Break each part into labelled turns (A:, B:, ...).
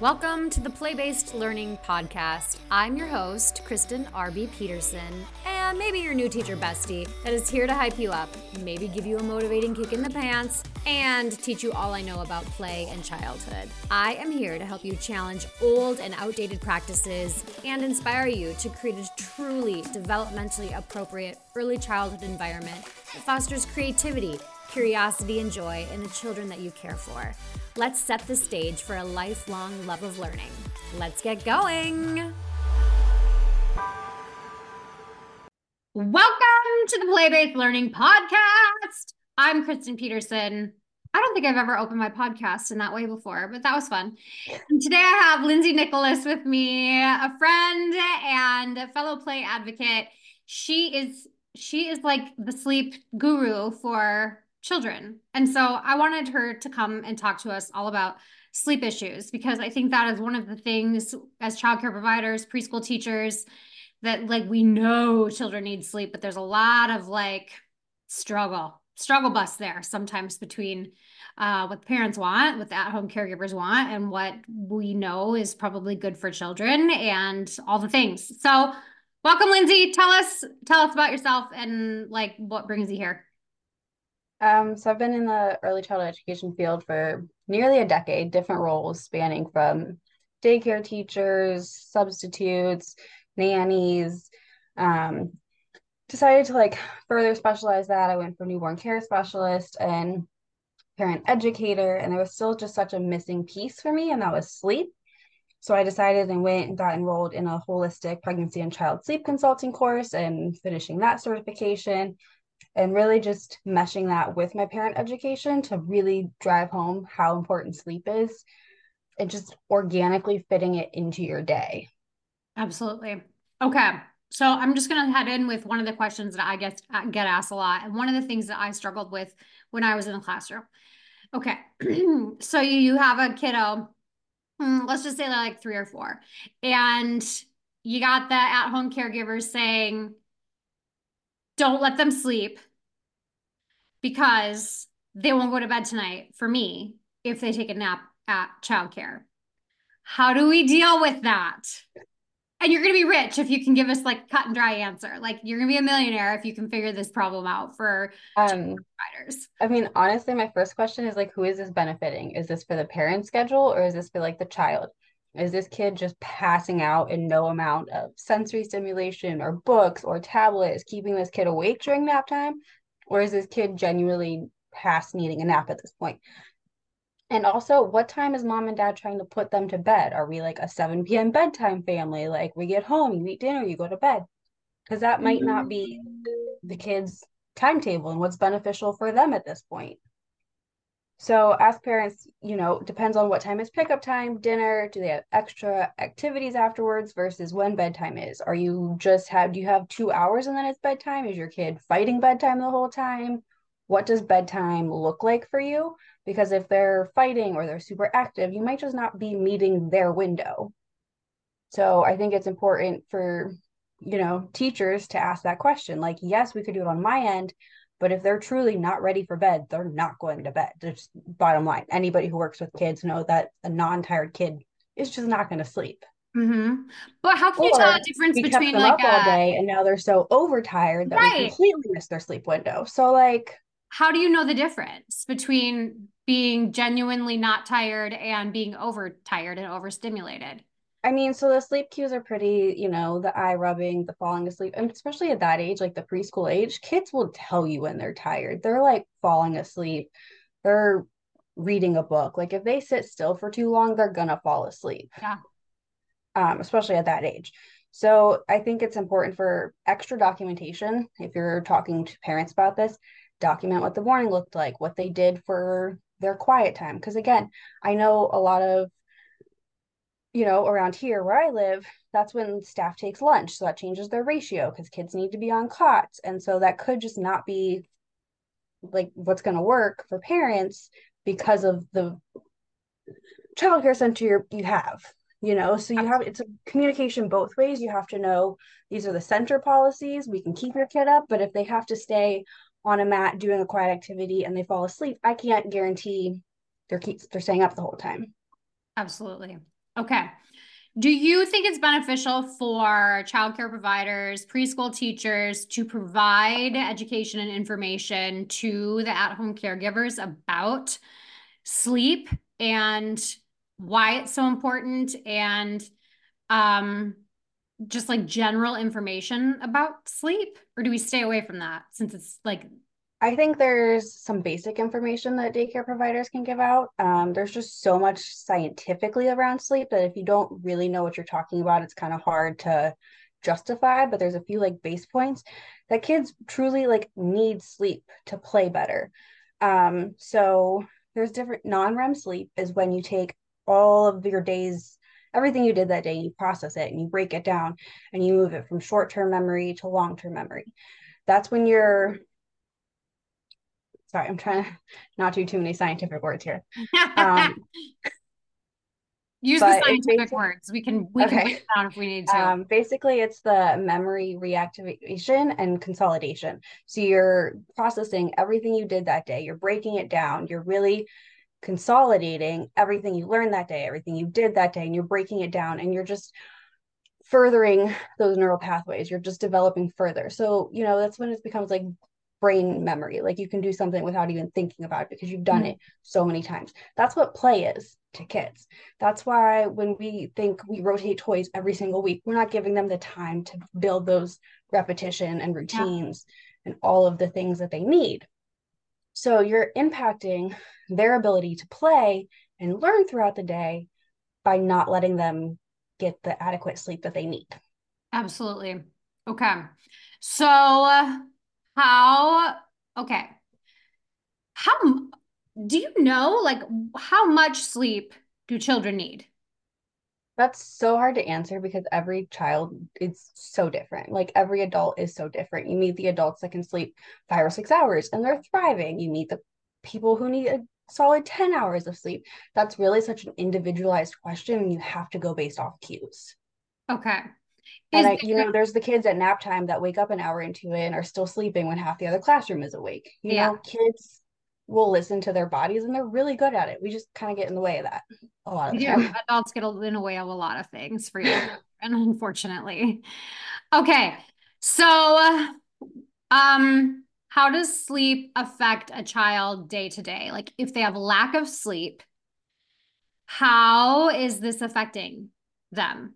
A: Welcome to the Play Based Learning Podcast. I'm your host, Kristen R.B. Peterson, and maybe your new teacher bestie that is here to hype you up, maybe give you a motivating kick in the pants, and teach you all I know about play and childhood. I am here to help you challenge old and outdated practices and inspire you to create a truly developmentally appropriate early childhood environment that fosters creativity, curiosity, and joy in the children that you care for. Let's set the stage for a lifelong love of learning. Let's get going. Welcome to the Play Based Learning Podcast. I'm Kristen Peterson. I don't think I've ever opened my podcast in that way before, but that was fun. And today I have Lindsey Nickoles with me, a friend and a fellow play advocate. She is she is like the sleep guru for children. And so I wanted her to come and talk to us all about sleep issues because I think that is one of the things as childcare providers, preschool teachers, that like we know children need sleep, but there's a lot of like struggle, struggle bus there sometimes between uh, what parents want, what the at-home caregivers want, and what we know is probably good for children and all the things. So welcome, Lindsey. Tell us, tell us about yourself and like what brings you here.
B: Um, so I've been in the early childhood education field for nearly a decade, different roles spanning from daycare teachers, substitutes, nannies. Um, decided to like further specialize that. I went for newborn care specialist and parent educator, and there was still just such a missing piece for me, and that was sleep. So I decided and went and got enrolled in a holistic pregnancy and child sleep consulting course and finishing that certification and really just meshing that with my parent education to really drive home how important sleep is and just organically fitting it into your day.
A: Absolutely. Okay. So I'm just going to head in with one of the questions that I get get asked a lot and one of the things that I struggled with when I was in the classroom. Okay. so you, you have a kiddo, hmm, let's just say they're like 3 or 4. And you got the at-home caregivers saying don't let them sleep because they won't go to bed tonight for me if they take a nap at childcare. How do we deal with that? And you're going to be rich if you can give us like cut and dry answer. Like you're going to be a millionaire if you can figure this problem out for um, providers.
B: I mean, honestly, my first question is like, who is this benefiting? Is this for the parent schedule or is this for like the child? Is this kid just passing out in no amount of sensory stimulation or books or tablets, keeping this kid awake during nap time? Or is this kid genuinely past needing a nap at this point? And also, what time is mom and dad trying to put them to bed? Are we like a 7 p.m. bedtime family? Like we get home, you eat dinner, you go to bed? Because that might not mm-hmm. be the kids' timetable and what's beneficial for them at this point. So ask parents, you know, depends on what time is pickup time, dinner, do they have extra activities afterwards versus when bedtime is? Are you just have do you have 2 hours and then it's bedtime? Is your kid fighting bedtime the whole time? What does bedtime look like for you? Because if they're fighting or they're super active, you might just not be meeting their window. So I think it's important for, you know, teachers to ask that question. Like, yes, we could do it on my end, but if they're truly not ready for bed, they're not going to bed. Just bottom line. Anybody who works with kids know that a non-tired kid is just not going to sleep.
A: Mm-hmm. But how can or you tell the difference between
B: them
A: like
B: up a... all day and now they're so overtired that right. they completely miss their sleep window? So like,
A: how do you know the difference between being genuinely not tired and being overtired and overstimulated?
B: I mean, so the sleep cues are pretty, you know, the eye rubbing, the falling asleep, and especially at that age, like the preschool age, kids will tell you when they're tired. They're like falling asleep. They're reading a book. Like if they sit still for too long, they're gonna fall asleep.
A: Yeah.
B: Um, especially at that age. So I think it's important for extra documentation. If you're talking to parents about this, document what the morning looked like, what they did for their quiet time. Because again, I know a lot of you know, around here where I live, that's when staff takes lunch. So that changes their ratio because kids need to be on cots. And so that could just not be like what's going to work for parents because of the childcare center you have you know? So you have it's a communication both ways. You have to know these are the center policies. We can keep your kid up but if they have to stay on a mat doing a quiet activity and they fall asleep i can't guarantee they're keep they're staying up the whole time.
A: Absolutely Okay. Do you think it's beneficial for childcare providers, preschool teachers to provide education and information to the at home caregivers about sleep and why it's so important and um, just like general information about sleep? Or do we stay away from that since it's like
B: I think there's some basic information that daycare providers can give out. Um, there's just so much scientifically around sleep that if you don't really know what you're talking about, it's kind of hard to justify. But there's a few like base points that kids truly like need sleep to play better. Um, so there's different non-REM sleep is when you take all of your days everything you did that day you process it and you break it down and you move it from short-term memory to long-term memory that's when you're sorry, I'm trying to not do too many scientific words here. Um,
A: Use the scientific words. We can we okay. can break down if we need to.
B: Um, basically, it's the memory reactivation and consolidation. So you're processing everything you did that day. You're breaking it down. You're really consolidating everything you learned that day, everything you did that day, and you're breaking it down. And you're just furthering those neural pathways. You're just developing further. So you know that's when it becomes like brain memory. Like you can do something without even thinking about it because you've done mm-hmm. it so many times. That's what play is to kids. That's why when we think we rotate toys every single week, we're not giving them the time to build those repetition and routines yeah. and all of the things that they need. So you're impacting their ability to play and learn throughout the day by not letting them get the adequate sleep that they need.
A: Absolutely. Okay. So how, okay. How do you know like how much sleep do children need?
B: That's so hard to answer because every child is so different. Like every adult is so different. You meet the adults that can sleep five or six hours and they're thriving. You meet the people who need a solid 10 hours of sleep. That's really such an individualized question and you have to go based off cues.
A: Okay.
B: And I, you know, there's the kids at nap time that wake up an hour into it and are still sleeping when half the other classroom is awake. You yeah. know, kids will listen to their bodies and they're really good at it. We just kind of get in the way of that a lot of the time.
A: Adults get in the way of a lot of things for you, and unfortunately. Okay. So um how does sleep affect a child day to day? Like if they have lack of sleep, how is this affecting them?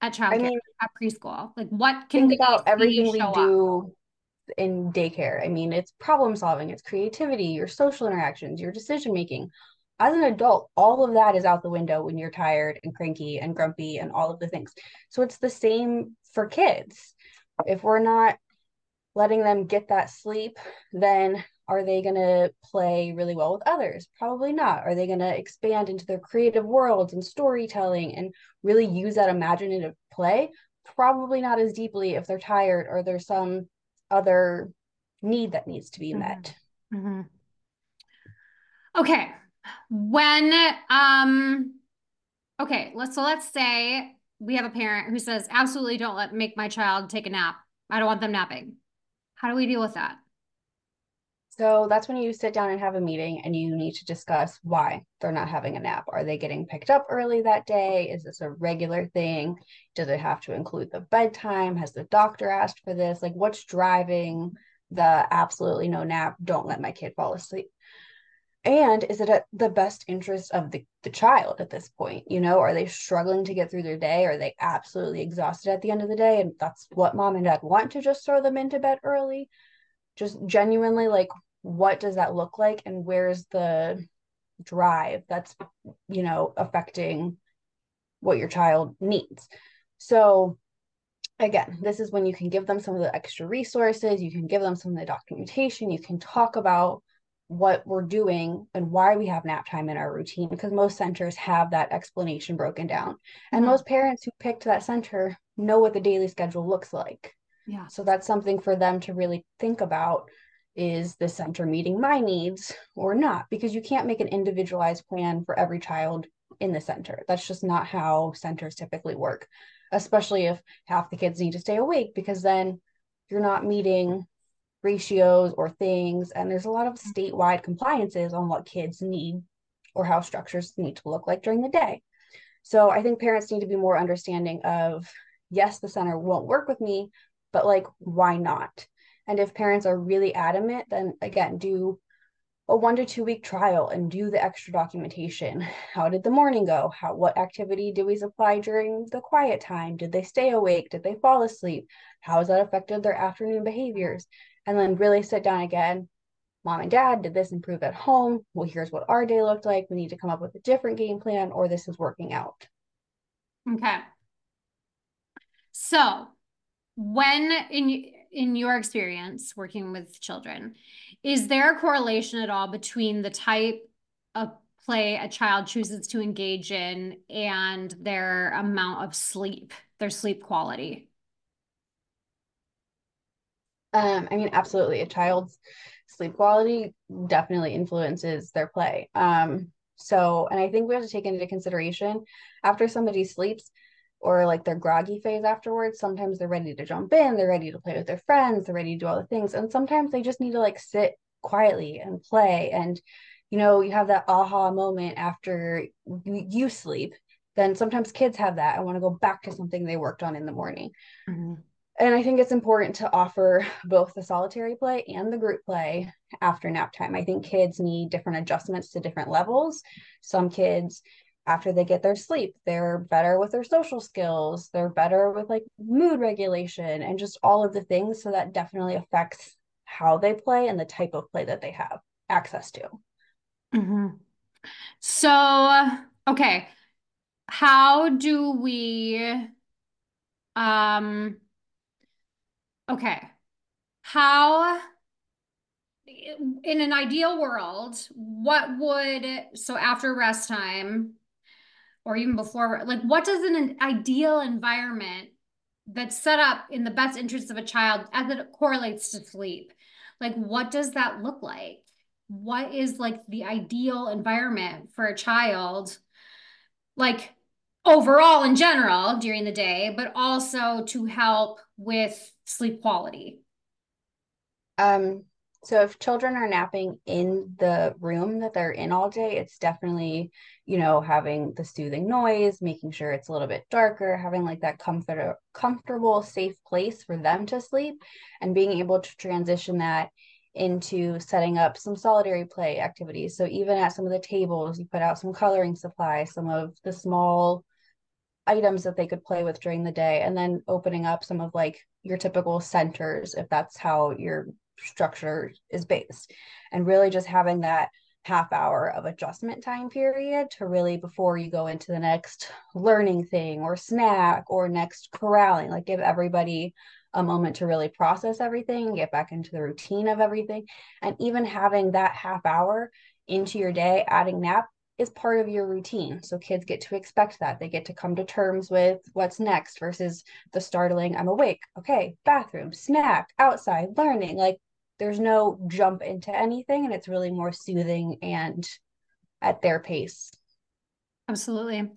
A: At childcare I mean, at preschool? Like what can
B: think about everything we do up? in daycare. I mean, it's problem solving, it's creativity, your social interactions, your decision making. As an adult, all of that is out the window when you're tired and cranky and grumpy and all of the things. So it's the same for kids. If we're not letting them get that sleep, then are they going to play really well with others? Probably not. Are they going to expand into their creative worlds and storytelling and really use that imaginative play? Probably not as deeply if they're tired or there's some other need that needs to be mm-hmm. met.
A: Mm-hmm. Okay. When um okay, let's so let's say we have a parent who says absolutely don't let make my child take a nap. I don't want them napping. How do we deal with that?
B: So that's when you sit down and have a meeting and you need to discuss why they're not having a nap. Are they getting picked up early that day? Is this a regular thing? Does it have to include the bedtime? Has the doctor asked for this? Like, what's driving the absolutely no nap? Don't let my kid fall asleep. And is it at the best interest of the, the child at this point? You know, are they struggling to get through their day? Are they absolutely exhausted at the end of the day? And that's what mom and dad want to just throw them into bed early? Just genuinely like what does that look like and where's the drive that's you know affecting what your child needs. So again this is when you can give them some of the extra resources you can give them some of the documentation you can talk about what we're doing and why we have nap time in our routine because most centers have that explanation broken down. And mm-hmm. most parents who picked that center know what the daily schedule looks like.
A: Yeah.
B: So that's something for them to really think about is the center meeting my needs or not? Because you can't make an individualized plan for every child in the center. That's just not how centers typically work, especially if half the kids need to stay awake because then you're not meeting ratios or things. And there's a lot of statewide compliances on what kids need or how structures need to look like during the day. So I think parents need to be more understanding of yes, the center won't work with me, but like, why not? And if parents are really adamant, then again, do a one to two week trial and do the extra documentation. How did the morning go? How what activity did we supply during the quiet time? Did they stay awake? Did they fall asleep? How has that affected their afternoon behaviors? And then really sit down again. Mom and dad, did this improve at home? Well, here's what our day looked like. We need to come up with a different game plan, or this is working out.
A: Okay. So, when in in your experience working with children, is there a correlation at all between the type of play a child chooses to engage in and their amount of sleep, their sleep quality?
B: Um, I mean, absolutely. A child's sleep quality definitely influences their play. Um, so, and I think we have to take into consideration after somebody sleeps, or like their groggy phase afterwards. Sometimes they're ready to jump in, they're ready to play with their friends, they're ready to do all the things. And sometimes they just need to like sit quietly and play. And, you know, you have that aha moment after you, sleep. Then sometimes kids have that. I want to go back to something they worked on in the morning. Mm-hmm. And I think it's important to offer both the solitary play and the group play after nap time. I think kids need different adjustments to different levels. Some kids after they get their sleep they're better with their social skills they're better with like mood regulation and just all of the things. So that definitely affects how they play and the type of play that they have access to.
A: Mm-hmm. so okay. How do we um okay. How in an ideal world what would so after rest time or even before like what does an ideal environment that's set up in the best interest of a child as it correlates to sleep? Like what does that look like? What is like the ideal environment for a child like overall in general during the day but also to help with sleep quality?
B: Um so if children are napping in the room that they're in all day, it's definitely, you know, having the soothing noise, making sure it's a little bit darker, having like that comfort comfortable, safe place for them to sleep and being able to transition that into setting up some solitary play activities. So even at some of the tables, you put out some coloring supplies, some of the small items that they could play with during the day, and then opening up some of like your typical centers if that's how you're structure is based and really just having that half hour of adjustment time period to really before you go into the next learning thing or snack or next corralling like give everybody a moment to really process everything get back into the routine of everything. And even having that half hour into your day adding nap is part of your routine. So kids get to expect that. They get to come to terms with what's next versus the startling i'm awake. Okay bathroom snack outside learning like there's no jump into anything and it's really more soothing and at their pace.
A: Absolutely.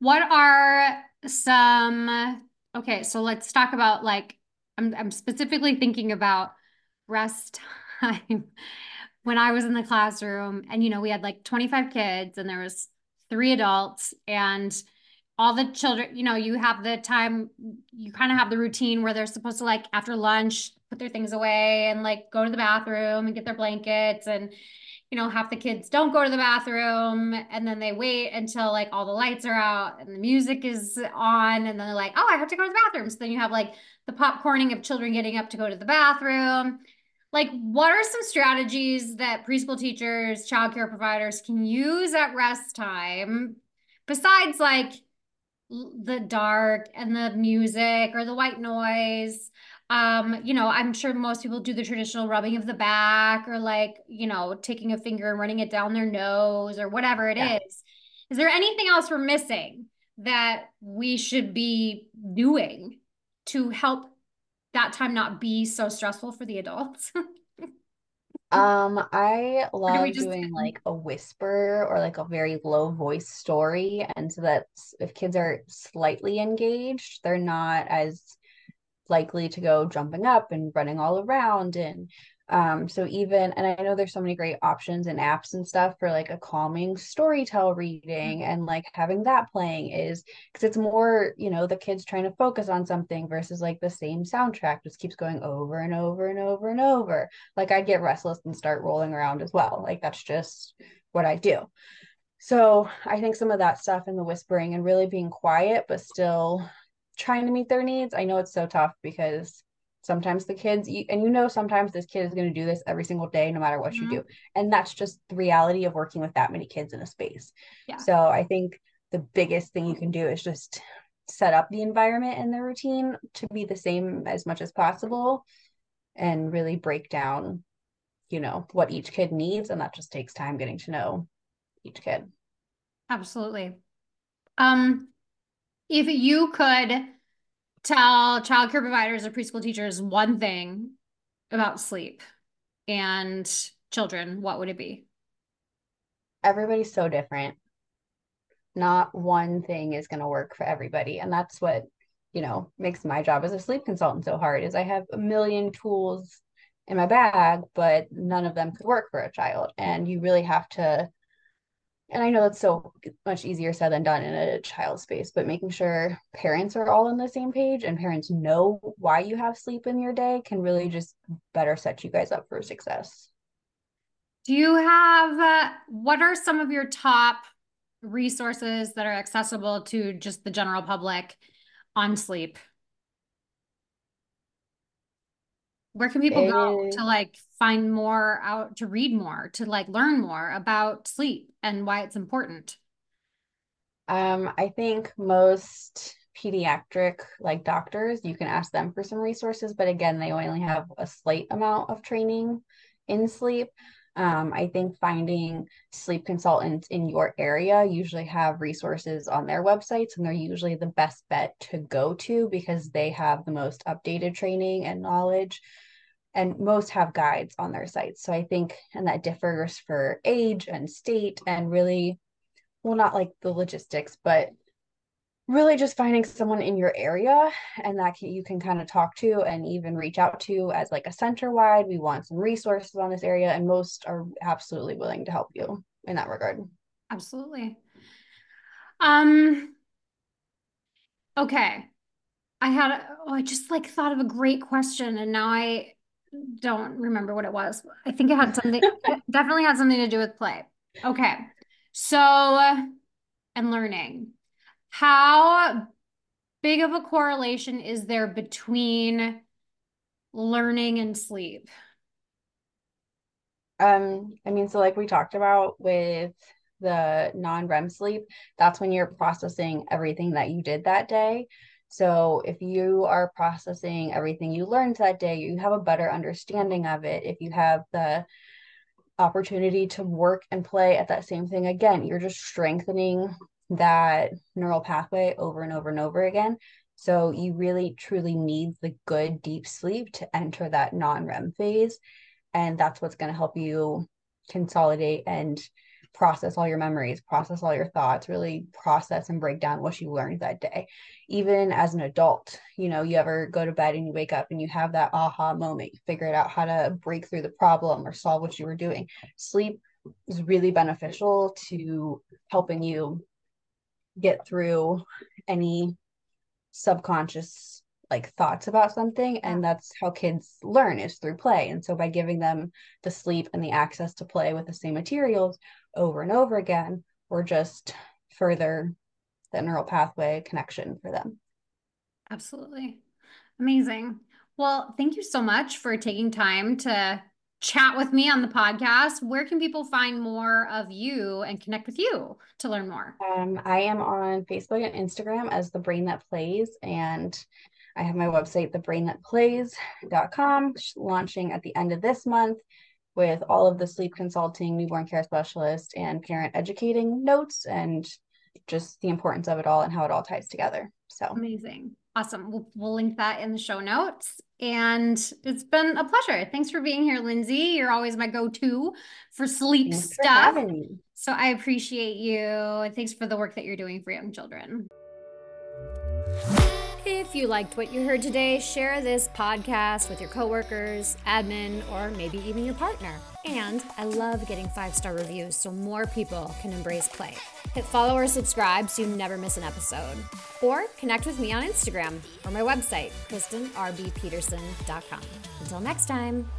A: What are some okay so let's talk about like i'm, I'm specifically thinking about rest time. When i was in the classroom and you know we had like 25 kids and there was three adults and all the children, you know, you have the time, you kind of have the routine where they're supposed to like after lunch put their things away and like go to the bathroom and get their blankets and you know half the kids don't go to the bathroom and then they wait until like all the lights are out and the music is on and then they're like oh i have to go to the bathroom. So then you have like the popcorning of children getting up to go to the bathroom. Like what are some strategies that preschool teachers childcare providers can use at rest time besides like the dark and the music or the white noise um, you know, I'm sure most people do the traditional rubbing of the back or like, you know, taking a finger and running it down their nose or whatever it yeah. is. Is there anything else we're missing that we should be doing to help that time not be so stressful for the adults?
B: um, I love do doing like a whisper or like a very low voice story. And so that if kids are slightly engaged, they're not as likely to go jumping up and running all around and Um, so even, and I know there's so many great options and apps and stuff for like a calming storytell reading and like having that playing is because it's more, you know, the kids trying to focus on something versus like the same soundtrack just keeps going over and over and over and over. Like I'd get restless and start rolling around as well. Like that's just what I do. So I think some of that stuff and the whispering and really being quiet, but still trying to meet their needs. I know it's so tough because sometimes the kids and you know sometimes this kid is going to do this every single day no matter what mm-hmm. you do and that's just the reality of working with that many kids in a space yeah. so i think the biggest thing you can do is just set up the environment and the routine to be the same as much as possible and really break down you know what each kid needs and that just takes time getting to know each kid
A: absolutely um if you could tell childcare providers or preschool teachers one thing about sleep and children, what would it be?
B: Everybody's so different. Not one thing is going to work for everybody. And that's what, you know, makes my job as a sleep consultant so hard is I have a million tools in my bag, but none of them could work for a child. And you really have to and I know that's so much easier said than done in a child space, but making sure parents are all on the same page and parents know why you have sleep in your day can really just better set you guys up for success.
A: Do you have uh, what are some of your top resources that are accessible to just the general public on sleep? Where can people go to like find more out to read more, to like learn more about sleep and why it's important?
B: Um, I think most pediatric like doctors, you can ask them for some resources, but again, they only have a slight amount of training in sleep. Um, I think finding sleep consultants in your area usually have resources on their websites, and they're usually the best bet to go to because they have the most updated training and knowledge. And most have guides on their sites. So I think, and that differs for age and state, and really, well, not like the logistics, but really just finding someone in your area and that can, you can kind of talk to and even reach out to as like a center wide. We want some resources on this area and most are absolutely willing to help you in that regard.
A: Absolutely. Um okay. I had oh, i just like thought of a great question and now i don't remember what it was. I think it had something definitely had something to do with play. Okay. So and learning how big of a correlation is there between learning and sleep?
B: Um, I mean, so like we talked about with the non-REM sleep, that's when you're processing everything that you did that day. So if you are processing everything you learned that day, you have a better understanding of it. If you have the opportunity to work and play at that same thing again, you're just strengthening that neural pathway over and over and over again. So you really truly need the good deep sleep to enter that non REM phase. And that's what's going to help you consolidate and process all your memories, process all your thoughts, really process and break down what you learned that day. Even as an adult, you know, you ever go to bed and you wake up and you have that aha moment, you figure it out how to break through the problem or solve what you were doing. Sleep is really beneficial to helping you get through any subconscious like thoughts about something and that's how kids learn is through play. And so by giving them the sleep and the access to play with the same materials over and over again we're just further the neural pathway connection for them.
A: Absolutely. Amazing. Well thank you so much for taking time to chat with me on the podcast, where can people find more of you and connect with you to learn more?
B: Um, I am on Facebook and Instagram as The Brain That Plays, and I have my website, thebrainthatplays.com, launching at the end of this month with all of the sleep consulting, newborn care specialist, and parent educating notes and just the importance of it all and how it all ties together. So
A: amazing. Awesome. We'll, we'll link that in the show notes. And it's been a pleasure. Thanks for being here, Lindsey. You're always my go to for sleep thanks stuff. For so I appreciate you. And thanks for the work that you're doing for young children. If you liked what you heard today, share this podcast with your coworkers, admin, or maybe even your partner. And I love getting five star reviews so more people can embrace play. Hit follow or subscribe so you never miss an episode. Or connect with me on Instagram or my website, KristenRBPeterson.com. Until next time.